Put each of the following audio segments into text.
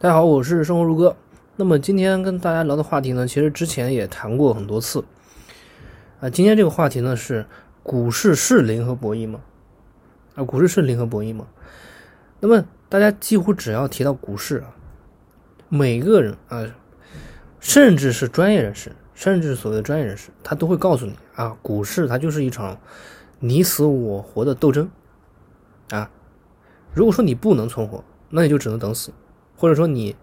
大家好，我是生活如歌。那么今天跟大家聊的话题呢，其实之前也谈过很多次。啊，今天这个话题呢是股市是零和博弈吗？啊，股市是零和博弈吗？那么大家几乎只要提到股市啊，每个人啊，甚至是专业人士，甚至是所谓的专业人士，他都会告诉你啊，股市它就是一场你死我活的斗争啊。如果说你不能存活，那你就只能等死。或者说你，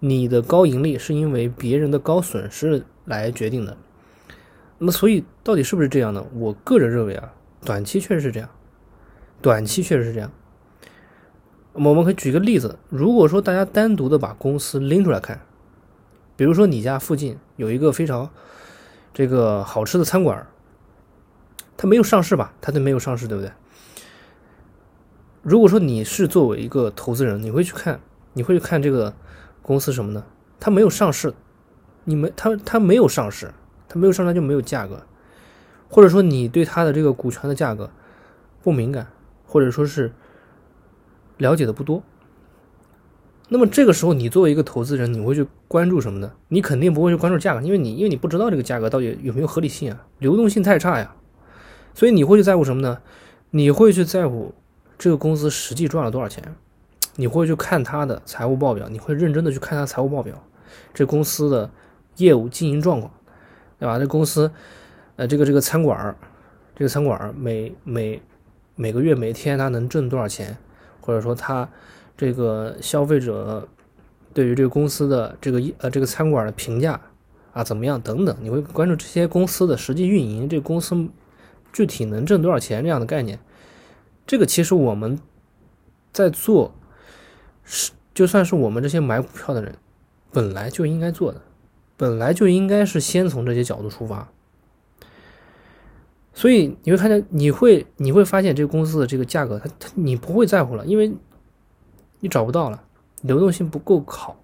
你的高盈利是因为别人的高损失来决定的，那么所以到底是不是这样呢？我个人认为啊，短期确实是这样，短期确实是这样。我们可以举个例子，如果说大家单独的把公司拎出来看，比如说你家附近有一个非常这个好吃的餐馆，它没有上市吧？它都没有上市，对不对？如果说你是作为一个投资人，你会去看。你会去看这个公司什么呢？它没有上市，你没它它没有上市，它没有上市就没有价格，或者说你对它的这个股权的价格不敏感，或者说是了解的不多。那么这个时候，你作为一个投资人，你会去关注什么呢？你肯定不会去关注价格，因为你因为你不知道这个价格到底有没有合理性啊，流动性太差呀，所以你会去在乎什么呢？你会去在乎这个公司实际赚了多少钱。你会去看他的财务报表，你会认真的去看他财务报表，这公司的业务经营状况，对吧？这公司，呃，这个这个餐馆这个餐馆每每每个月每天他能挣多少钱，或者说他这个消费者对于这个公司的这个呃这个餐馆的评价啊怎么样等等，你会关注这些公司的实际运营，这公司具体能挣多少钱这样的概念。这个其实我们在做。是，就算是我们这些买股票的人，本来就应该做的，本来就应该是先从这些角度出发。所以你会看见，你会你会发现这个公司的这个价格，它它你不会在乎了，因为你找不到了，流动性不够好，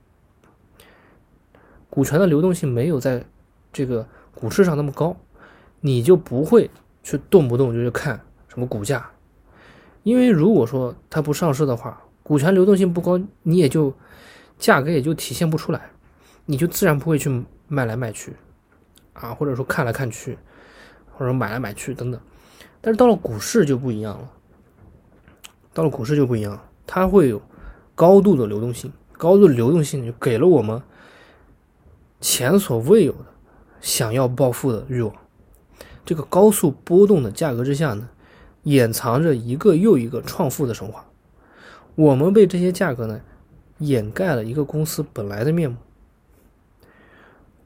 股权的流动性没有在这个股市上那么高，你就不会去动不动就去看什么股价，因为如果说它不上市的话。股权流动性不高，你也就价格也就体现不出来，你就自然不会去卖来卖去，啊，或者说看来看去，或者买来买去等等。但是到了股市就不一样了，到了股市就不一样，它会有高度的流动性，高度的流动性就给了我们前所未有的想要暴富的欲望。这个高速波动的价格之下呢，掩藏着一个又一个创富的神话。我们被这些价格呢掩盖了一个公司本来的面目。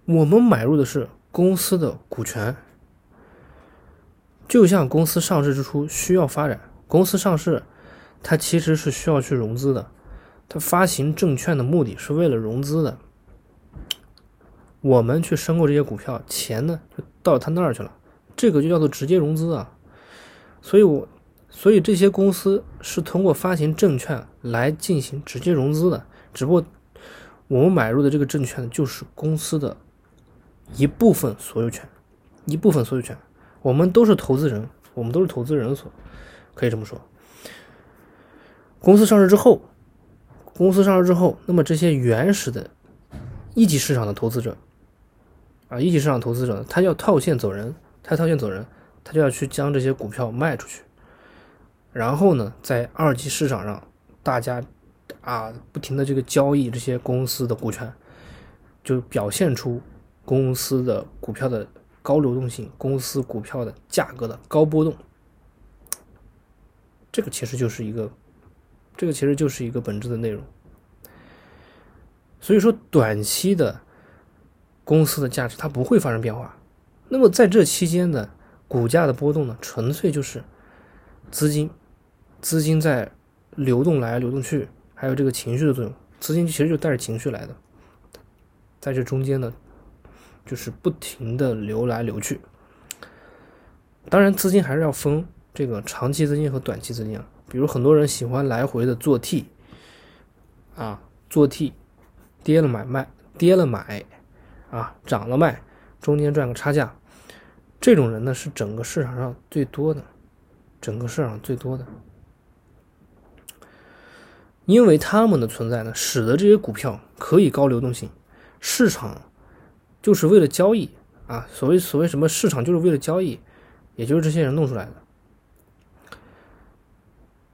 我们买入的是公司的股权，就像公司上市之初需要发展，公司上市它其实是需要去融资的，它发行证券的目的是为了融资的。我们去申购这些股票，钱呢就到他那儿去了，这个就叫做直接融资啊。所以，我。所以这些公司是通过发行证券来进行直接融资的，只不过我们买入的这个证券就是公司的一部分所有权，一部分所有权。我们都是投资人，我们都是投资人所，可以这么说。公司上市之后，公司上市之后，那么这些原始的一级市场的投资者啊，一级市场投资者，他要套现走人，他套现走人，他就要去将这些股票卖出去。然后呢，在二级市场上，大家啊不停的这个交易这些公司的股权，就表现出公司的股票的高流动性，公司股票的价格的高波动。这个其实就是一个，这个其实就是一个本质的内容。所以说，短期的公司的价值它不会发生变化。那么在这期间的股价的波动呢，纯粹就是资金。资金在流动来流动去，还有这个情绪的作用，资金其实就带着情绪来的，在这中间呢，就是不停的流来流去。当然，资金还是要分这个长期资金和短期资金啊。比如很多人喜欢来回的做 T，啊，做 T，跌了买卖，跌了买，啊，涨了卖，中间赚个差价，这种人呢是整个市场上最多的，整个市场最多的。因为他们的存在呢，使得这些股票可以高流动性，市场就是为了交易啊。所谓所谓什么市场就是为了交易，也就是这些人弄出来的。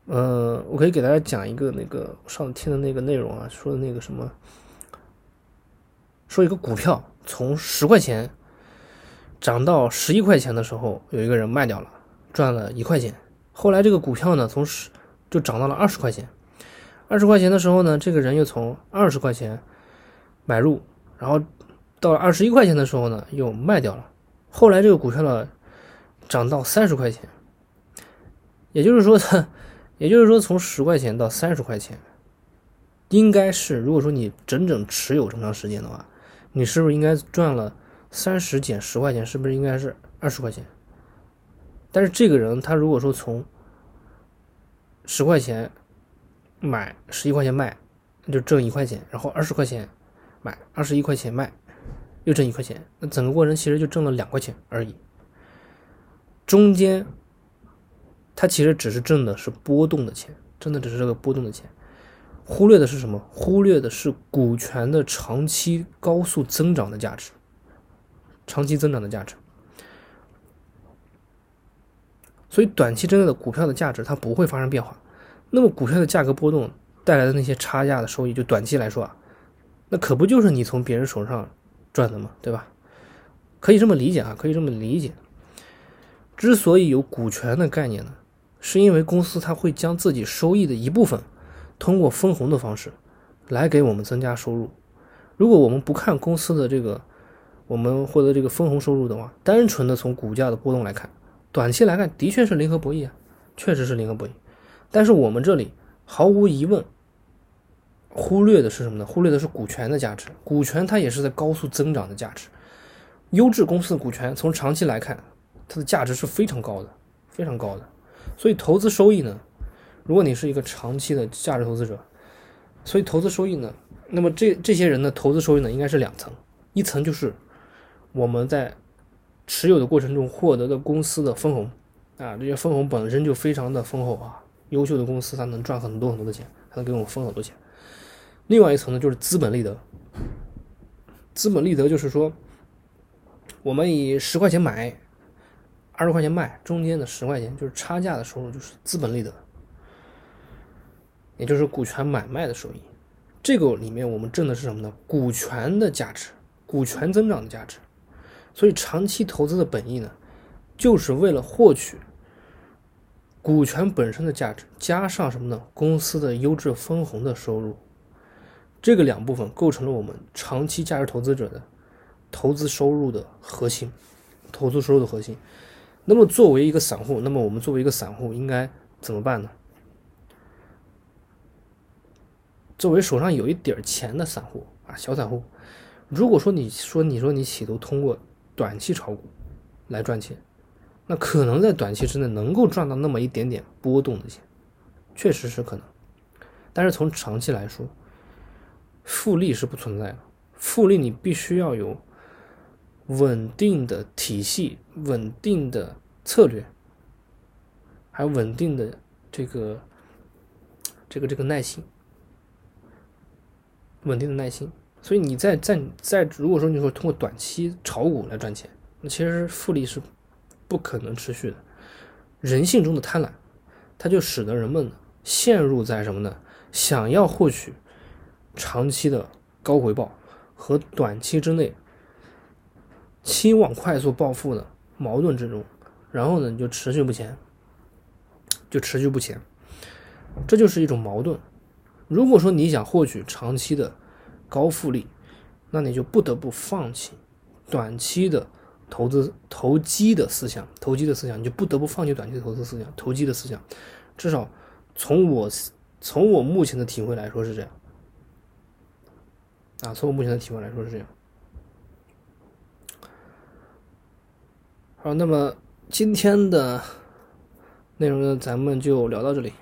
呃，我可以给大家讲一个那个上次听的那个内容啊，说的那个什么，说一个股票从十块钱涨到十一块钱的时候，有一个人卖掉了，赚了一块钱。后来这个股票呢，从十就涨到了二十块钱，二十块钱的时候呢，这个人又从二十块钱买入，然后到了二十一块钱的时候呢，又卖掉了。后来这个股票呢，涨到三十块钱，也就是说。也就是说，从十块钱到三十块钱，应该是如果说你整整持有这么长时间的话，你是不是应该赚了三十减十块钱？是不是应该是二十块钱？但是这个人他如果说从十块钱买，十一块钱卖，就挣一块钱；然后二十块钱买，二十一块钱卖，又挣一块钱。那整个过程其实就挣了两块钱而已，中间。它其实只是挣的是波动的钱，真的只是这个波动的钱，忽略的是什么？忽略的是股权的长期高速增长的价值，长期增长的价值。所以短期之内的股票的价值它不会发生变化，那么股票的价格波动带来的那些差价的收益，就短期来说啊，那可不就是你从别人手上赚的吗？对吧？可以这么理解啊，可以这么理解。之所以有股权的概念呢？是因为公司它会将自己收益的一部分，通过分红的方式，来给我们增加收入。如果我们不看公司的这个，我们获得这个分红收入的话，单纯的从股价的波动来看，短期来看的确是零和博弈啊，确实是零和博弈。但是我们这里毫无疑问，忽略的是什么呢？忽略的是股权的价值。股权它也是在高速增长的价值。优质公司的股权从长期来看，它的价值是非常高的，非常高的。所以投资收益呢，如果你是一个长期的价值投资者，所以投资收益呢，那么这这些人的投资收益呢，应该是两层，一层就是我们在持有的过程中获得的公司的分红，啊，这些分红本身就非常的丰厚啊，优秀的公司它能赚很多很多的钱，它能给我们分很多钱。另外一层呢，就是资本利得，资本利得就是说，我们以十块钱买。二十块钱卖，中间的十块钱就是差价的收入，就是资本利得，也就是股权买卖的收益。这个里面我们挣的是什么呢？股权的价值，股权增长的价值。所以长期投资的本意呢，就是为了获取股权本身的价值，加上什么呢？公司的优质分红的收入。这个两部分构成了我们长期价值投资者的投资收入的核心，投资收入的核心。那么作为一个散户，那么我们作为一个散户应该怎么办呢？作为手上有一点钱的散户啊，小散户，如果说你说你说你企图通过短期炒股来赚钱，那可能在短期之内能够赚到那么一点点波动的钱，确实是可能。但是从长期来说，复利是不存在的，复利你必须要有。稳定的体系、稳定的策略，还有稳定的这个、这个、这个耐心，稳定的耐心。所以你在在在，如果说你说通过短期炒股来赚钱，那其实复利是不可能持续的。人性中的贪婪，它就使得人们陷入在什么呢？想要获取长期的高回报和短期之内。期望快速暴富的矛盾之中，然后呢，你就持续不前，就持续不前，这就是一种矛盾。如果说你想获取长期的高复利，那你就不得不放弃短期的投资投机的思想，投机的思想，你就不得不放弃短期的投资思想，投机的思想。至少从我从我目前的体会来说是这样，啊，从我目前的体会来说是这样。好，那么今天的内容呢，咱们就聊到这里。